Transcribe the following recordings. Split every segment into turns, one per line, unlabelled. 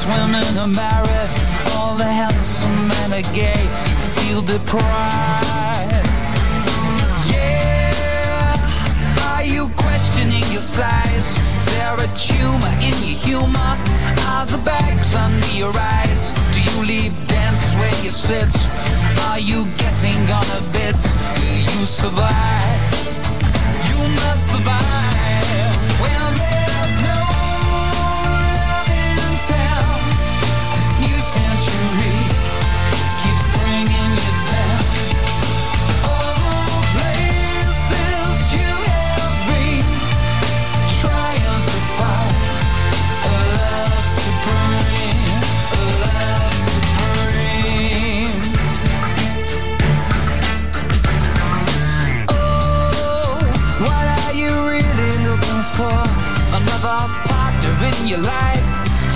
Most women are married, all the handsome men are gay. You feel deprived. Yeah, are you questioning your size? Is there a tumor in your humor? Are the bags under your eyes? Do you leave dance where you sit? Are you getting on a bit? Will you survive? You must survive. your life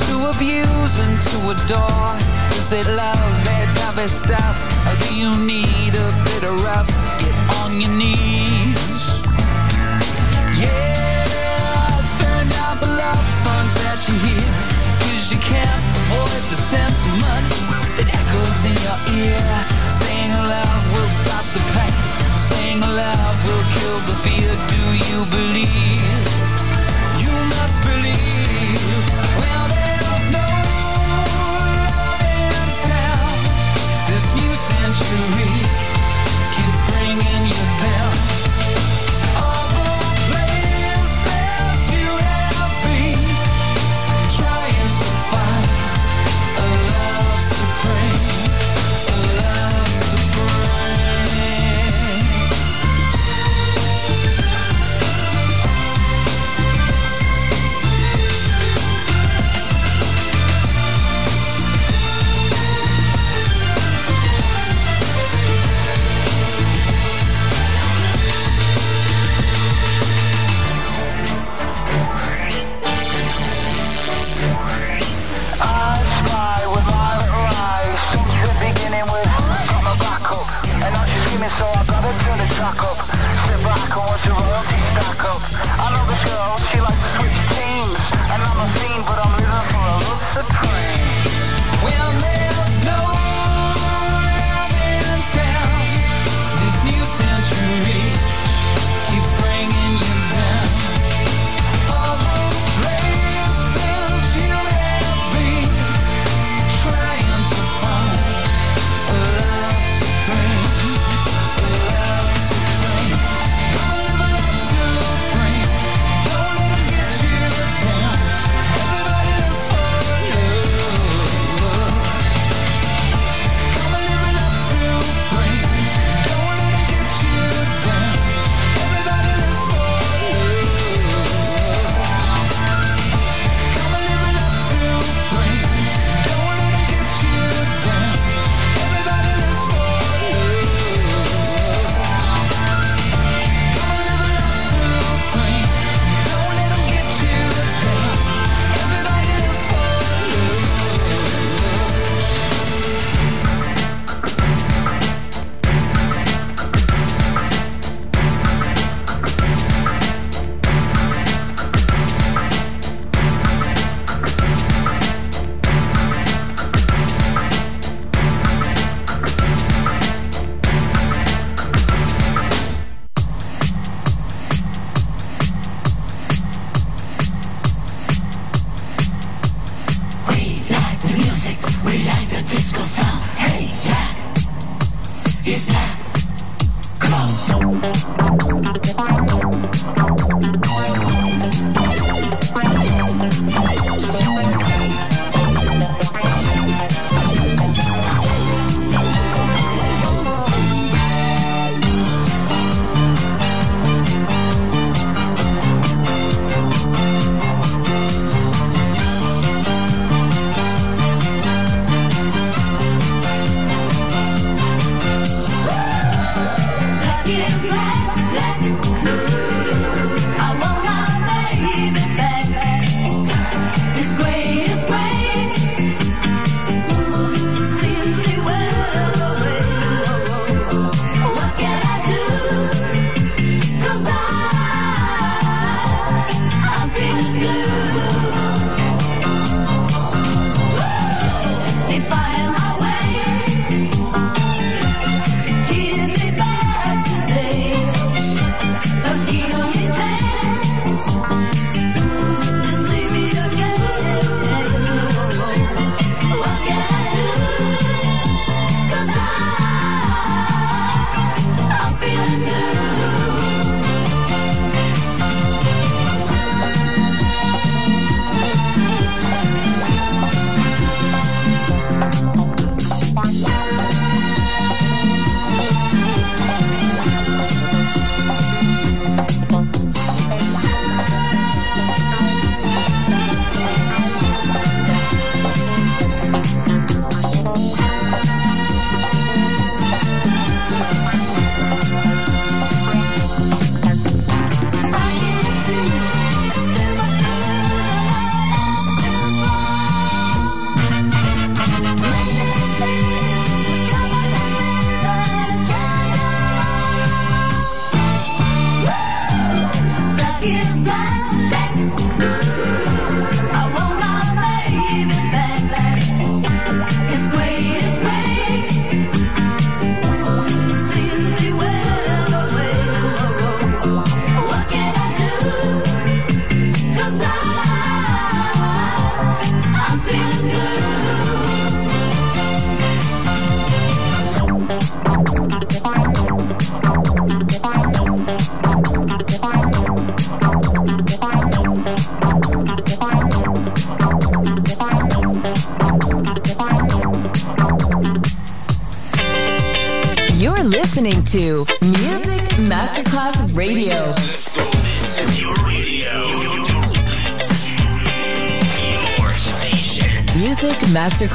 To abuse and to adore. Is it love, that type stuff Or do you need a bit of rough? Get on your knees. Yeah, turn down the love songs that you hear Cause you can't avoid the sentiment That echoes in your ear.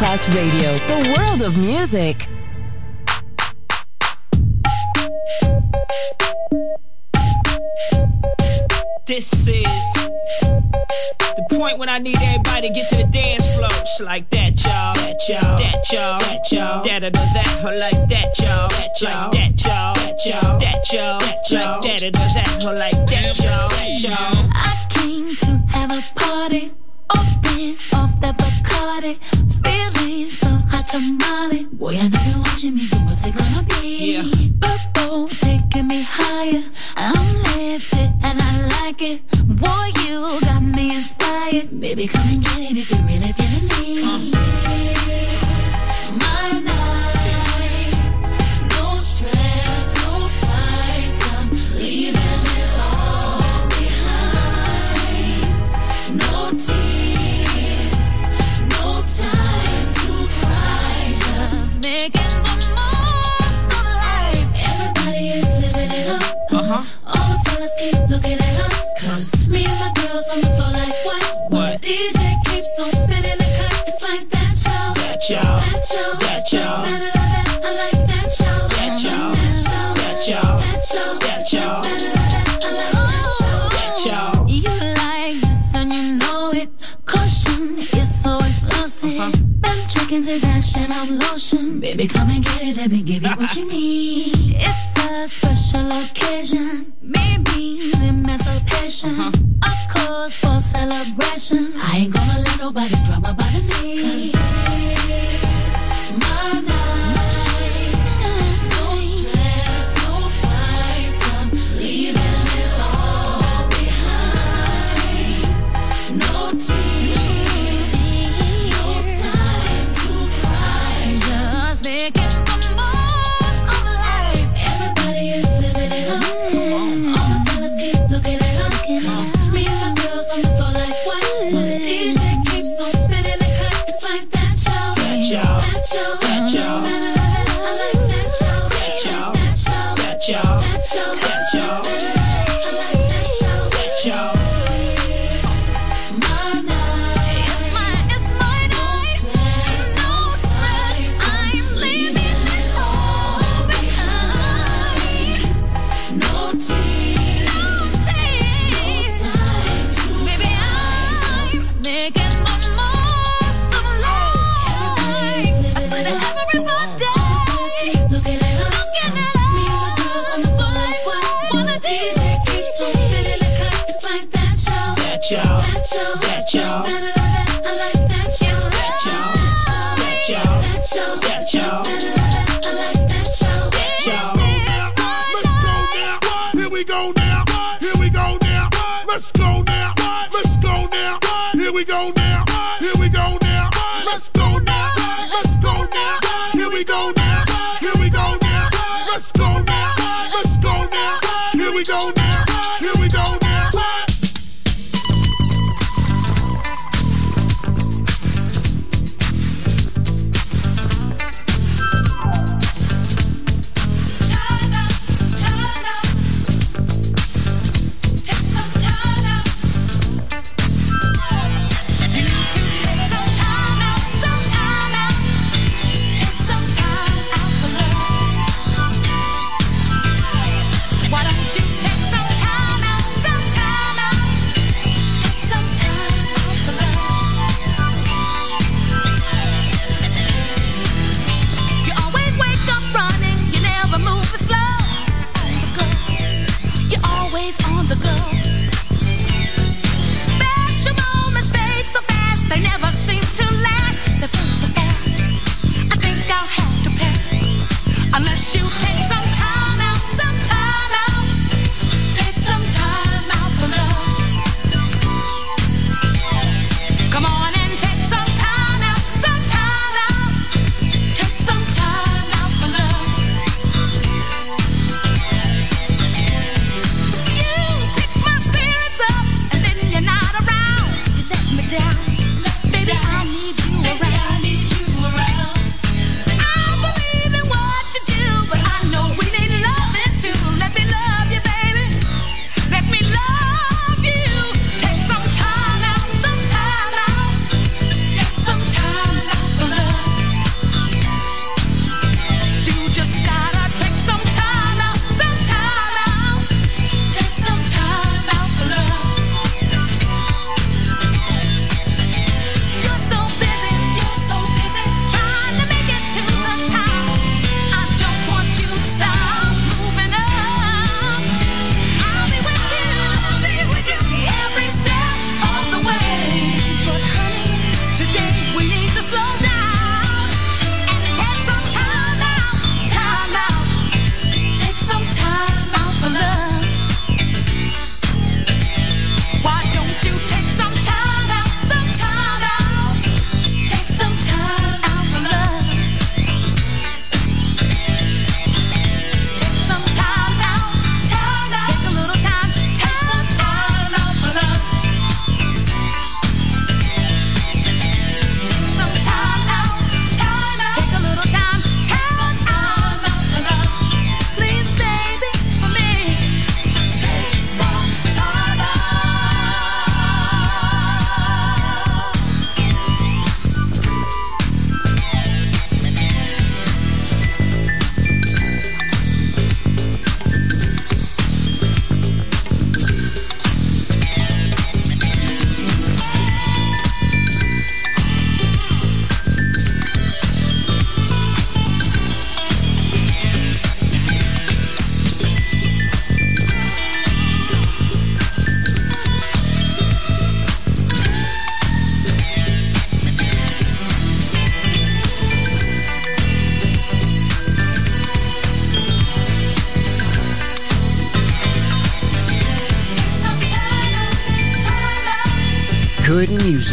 Plus Radio, the world of music.
This is the point when I need everybody to get to the dance floor. It's like that, y'all. That, y'all. That, y'all. That, y'all. That, or that, or like that, y'all. That, y'all. Like that, y'all. That, y'all. That, y'all. That, y'all. That, or that, or like that, y'all. That, y'all.
I came to have a party open up that Bacardi. Feeling so hot tamale. Boy, I know you're watching me, so what's it gonna be?
Yeah.
Purple taking me higher. I'm lifted and I like it. Boy, you got me inspired. Baby, come and get it if you really feeling me. Baby, come and get it, let me give you what you need. It's a special occasion, maybe emancipation, uh-huh. of course for celebration. I ain't gonna let nobody drop my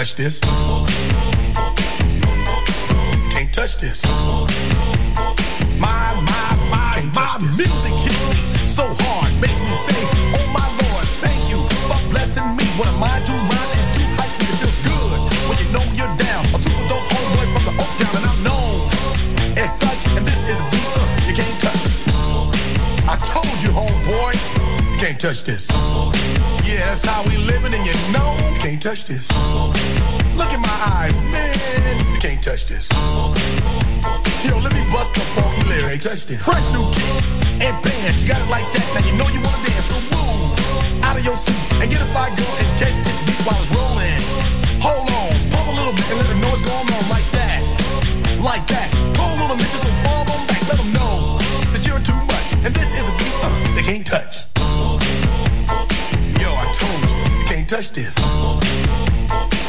Touch this. Can't touch this. My, my, my, my music hits me so hard, makes me say, Oh my Lord, thank you for blessing me. What am I to rhyme and do hype me? It feels good when you know you're down. A super dope homeboy from the Oak Town, and I'm known as such. And this is a beat uh, you can't touch. I told you, homeboy, you can't touch this. That's how we living, and you know you can't touch this. Look in my eyes, man, you can't touch this. Yo, let me bust the funky lyrics. Touch this. Fresh new kicks and bands, you got it like that. Now you know you wanna dance, so move out of your seat and get a fire girl and catch this beat while it's rolling. Hold on, pump a little bit and let them know what's going on like that, like that. Hold on a minute, just fall on back, let them know that you're too much, and this is a beat uh, they can't touch. Touch this.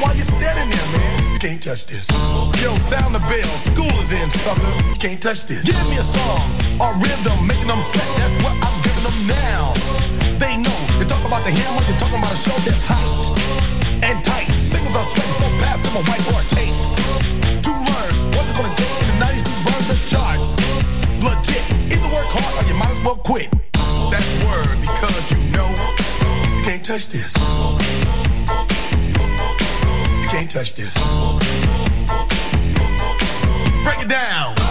Why you standing there, man? You can't touch this. Yo, sound the bell. School is in, sucker. You can't touch this. Give me a song or rhythm, making them sweat. That's what I'm giving them now. They know. You talk about the hammer, you're talking about a show that's hot and tight. Singles are sweating so fast, I'm a whiteboard tape. To learn what's it gonna take in the 90s to burn the charts. Legit. Either work hard or you might as well quit. That's word because you know you can't touch this. Touch this. Break it down.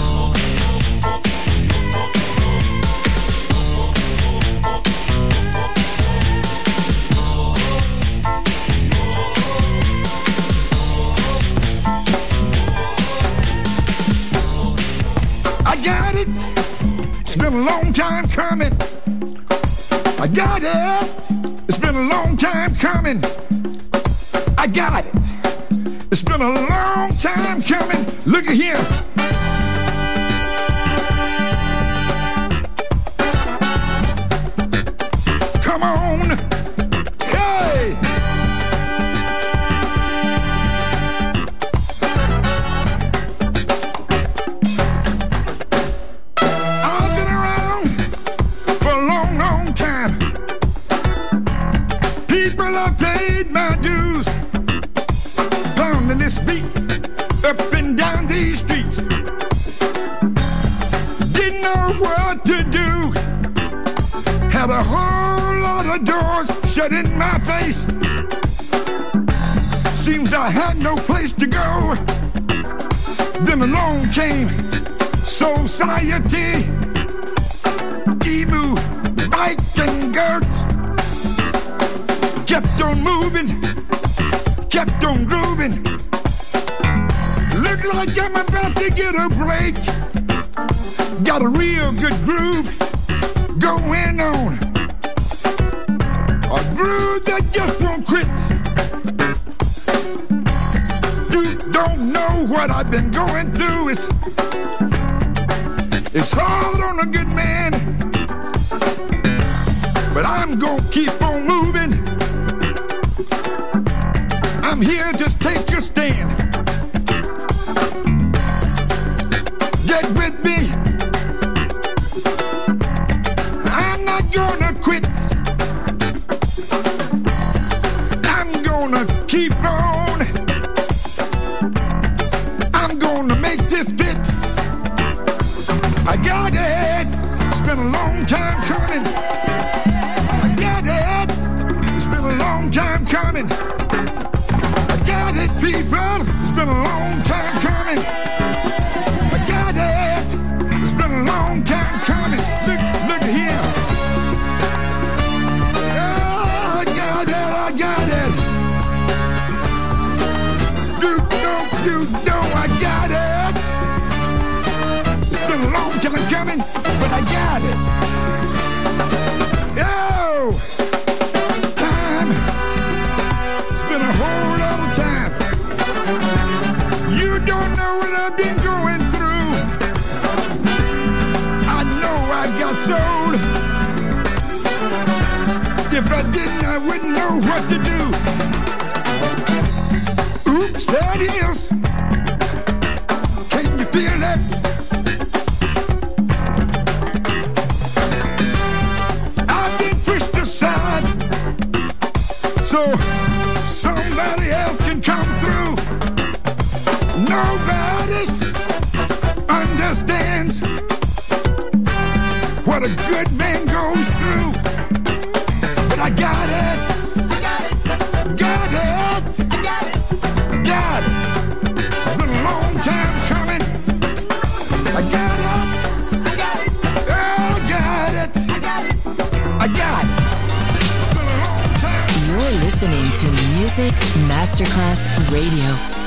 Been a long time coming. I got it. It's been a long time coming. I got it. It's been a long time coming. Look at here. Doors in my face. Seems I had no place to go. Then along came society. Emu, Mike, and Gertz kept on moving, kept on grooving. Look like I'm about to get a break. Got a real good groove going on. That just won't quit. You don't know what I've been going through. It's it's hard on a good man, but I'm gonna keep on moving. I'm here
Masterclass Radio.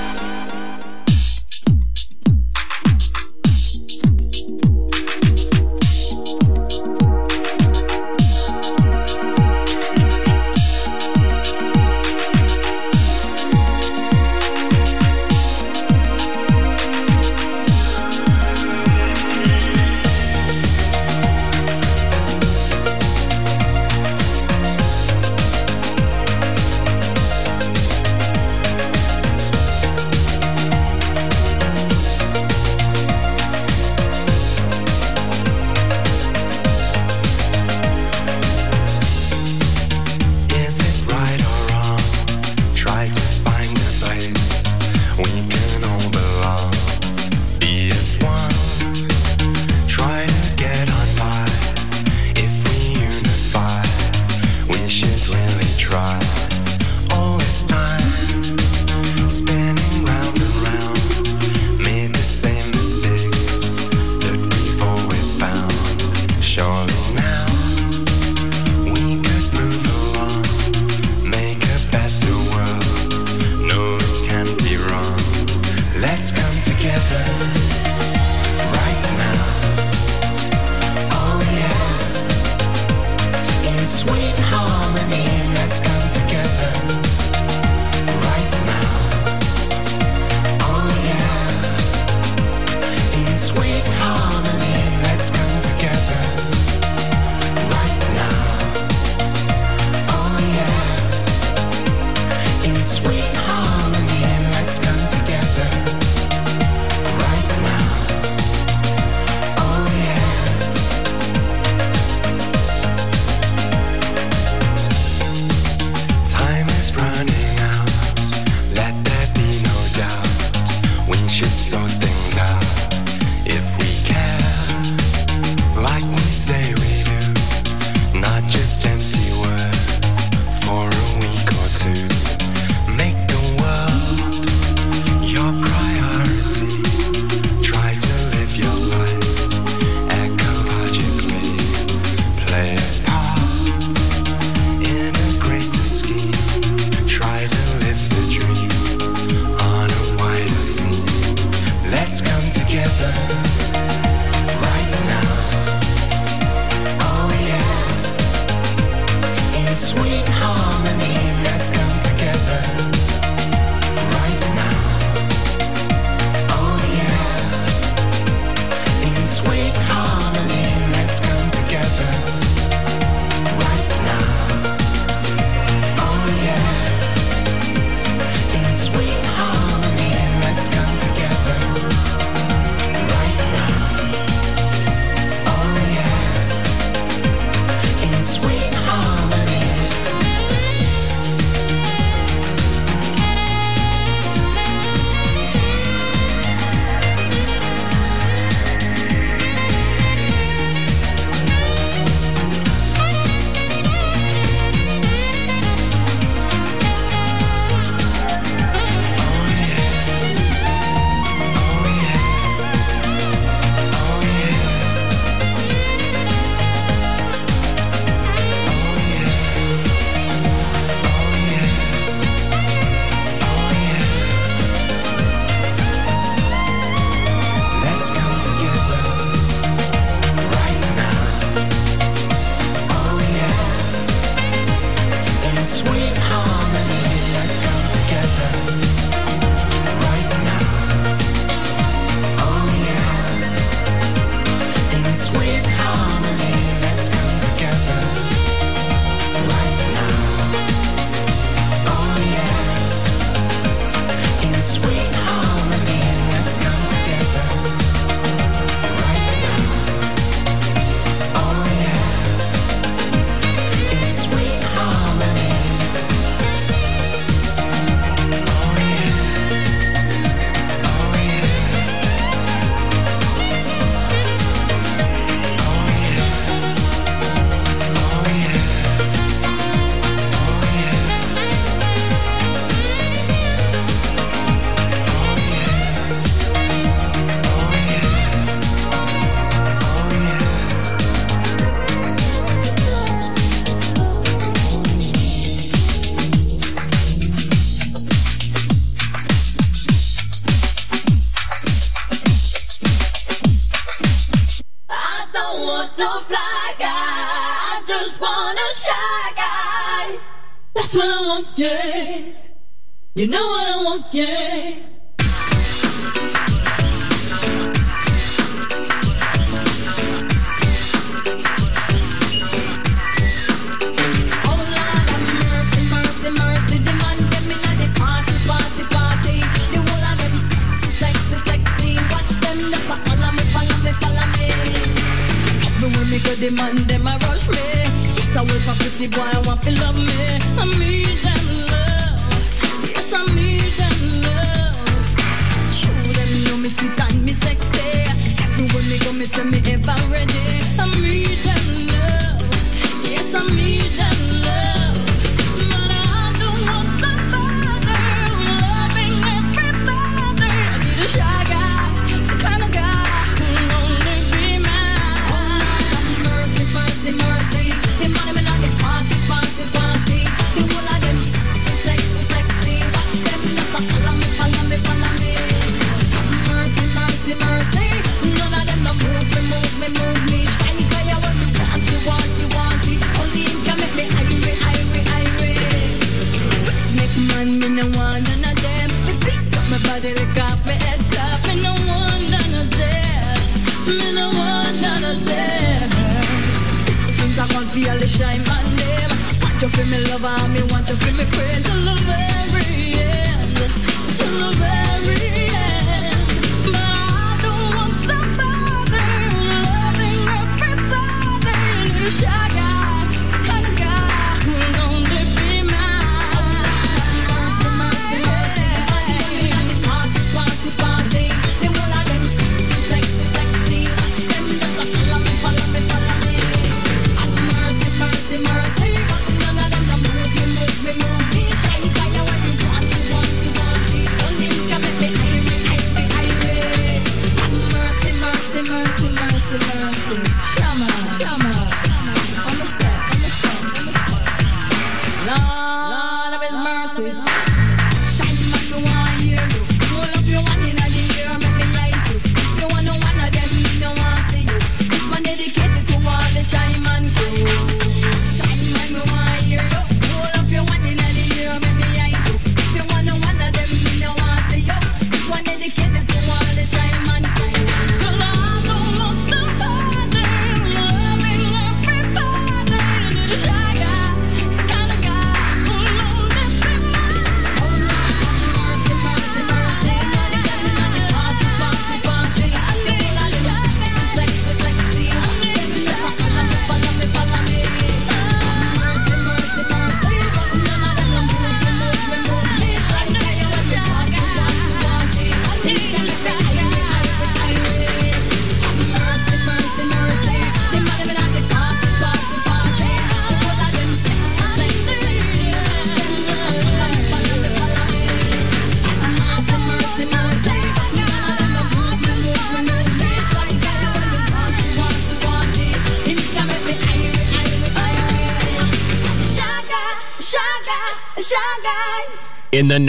You know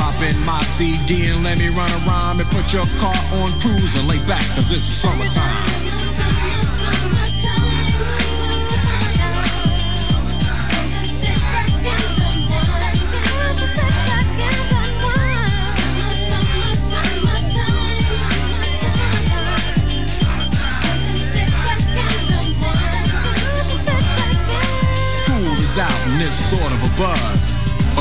Pop in my CD and let me run a rhyme and put your car on cruise and lay back, cause it's summertime. School is out and it's sort of a buzz.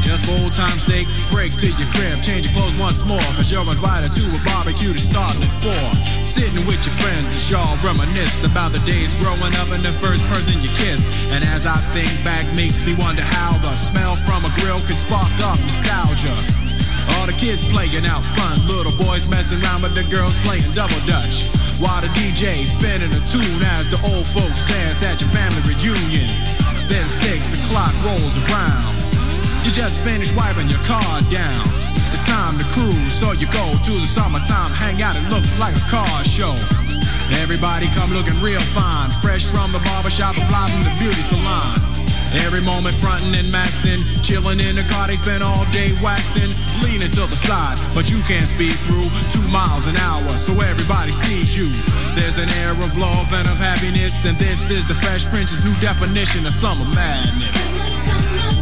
Just for old time's sake. Break to your crib, change your clothes once more. Cause you're invited to a barbecue to start at 4. Sitting with your friends as y'all reminisce about the days growing up and the first person you kiss. And as I think back, makes me wonder how the smell from a grill can spark up nostalgia. All the kids playing out front, little boys messing around with the girls playing double dutch. While the DJ spinning a tune as the old folks dance at your family reunion. Then six o'clock rolls around. You just finished wiping your car down. It's time to cruise, so you go to the summertime hangout. It looks like a car show. Everybody come looking real fine, fresh from the barbershop and fly from the beauty salon. Every moment frontin' and maxin', chillin' in the car, they spend all day waxing, leaning to the side, but you can't speed through two miles an hour, so everybody sees you. There's an air of love and of happiness, and this is the Fresh Prince's new definition of summer madness.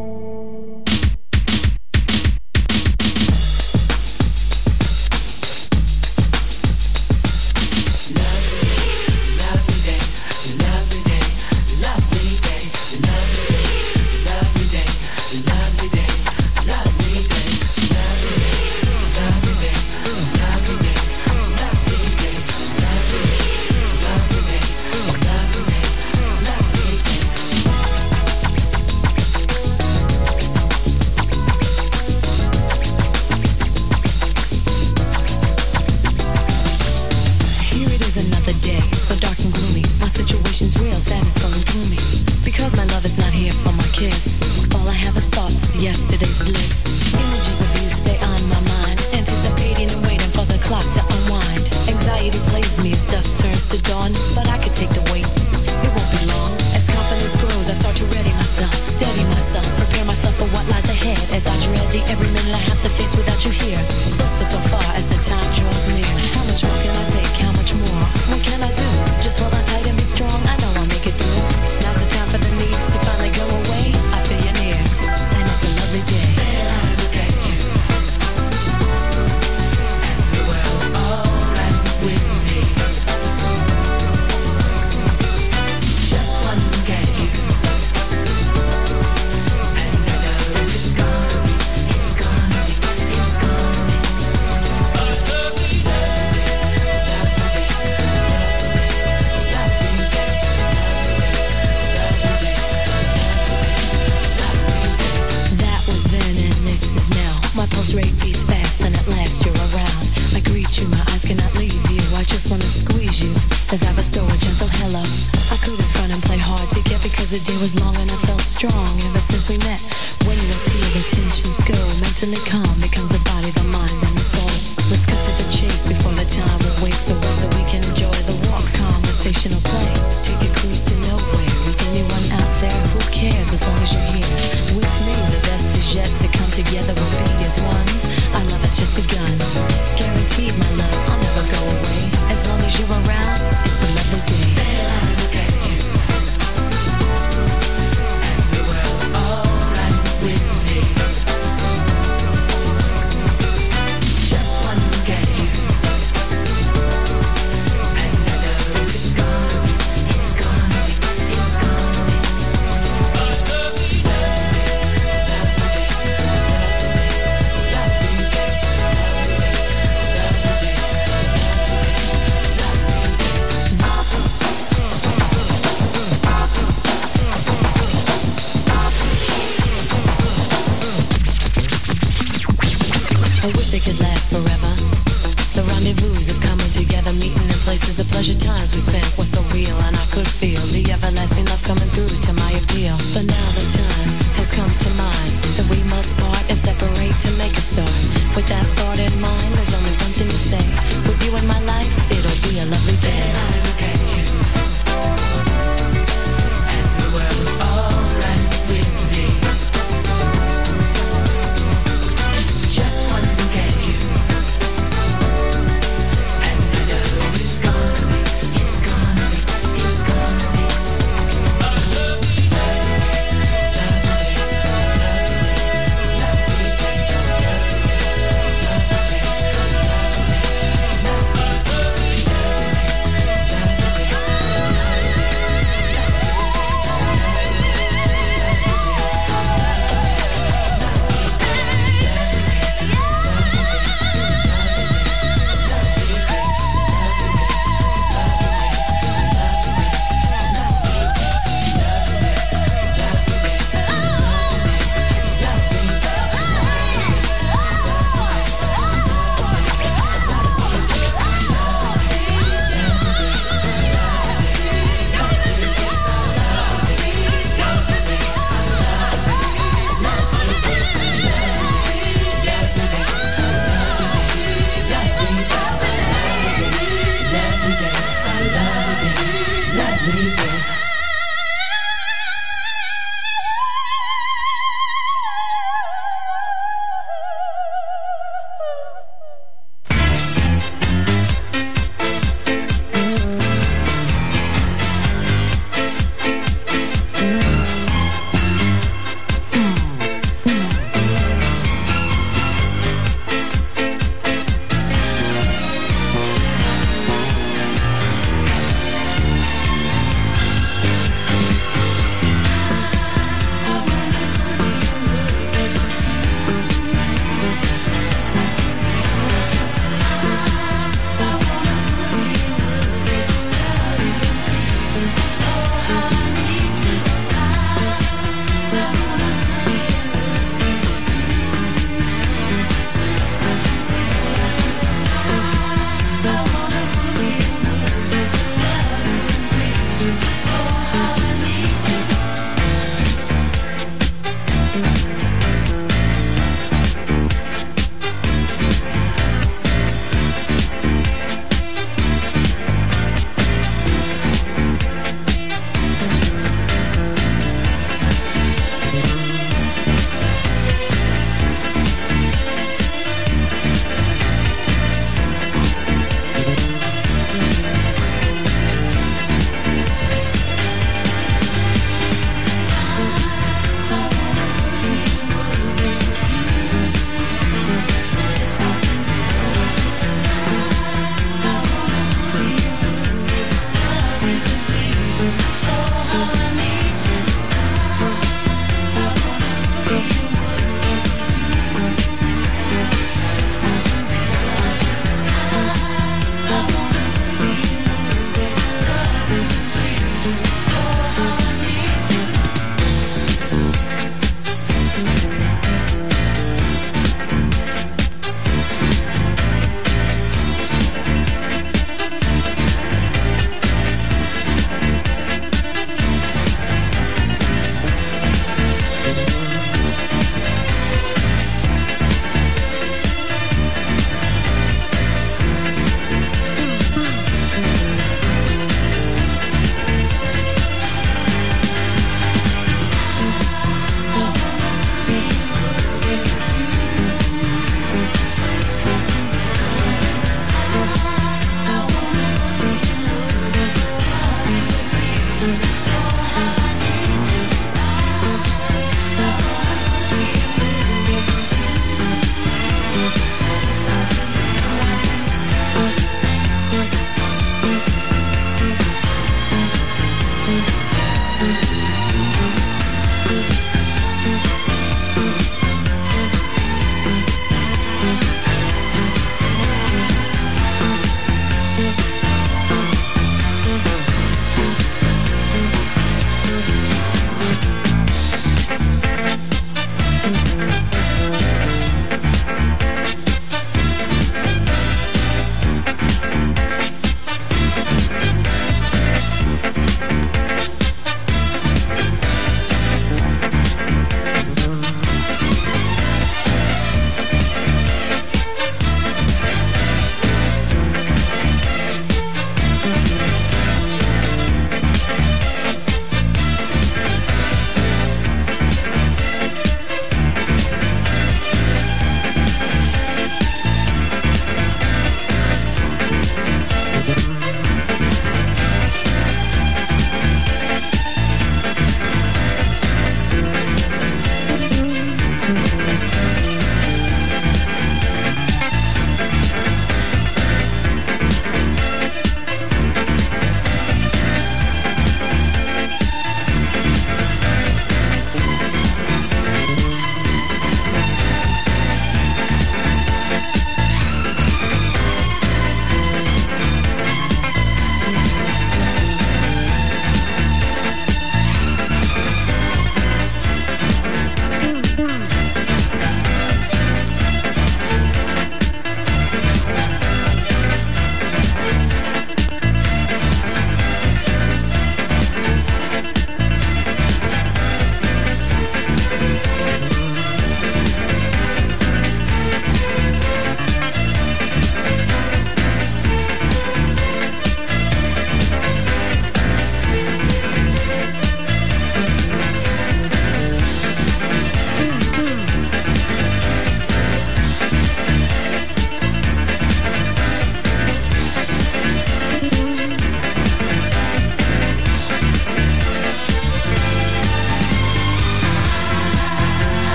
wanna squeeze you as I bestow a gentle hello. I couldn't front and play hard to get because the day was long and I felt strong ever since we met. When you appear, the tensions go. Mentally calm becomes a body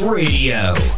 Radio.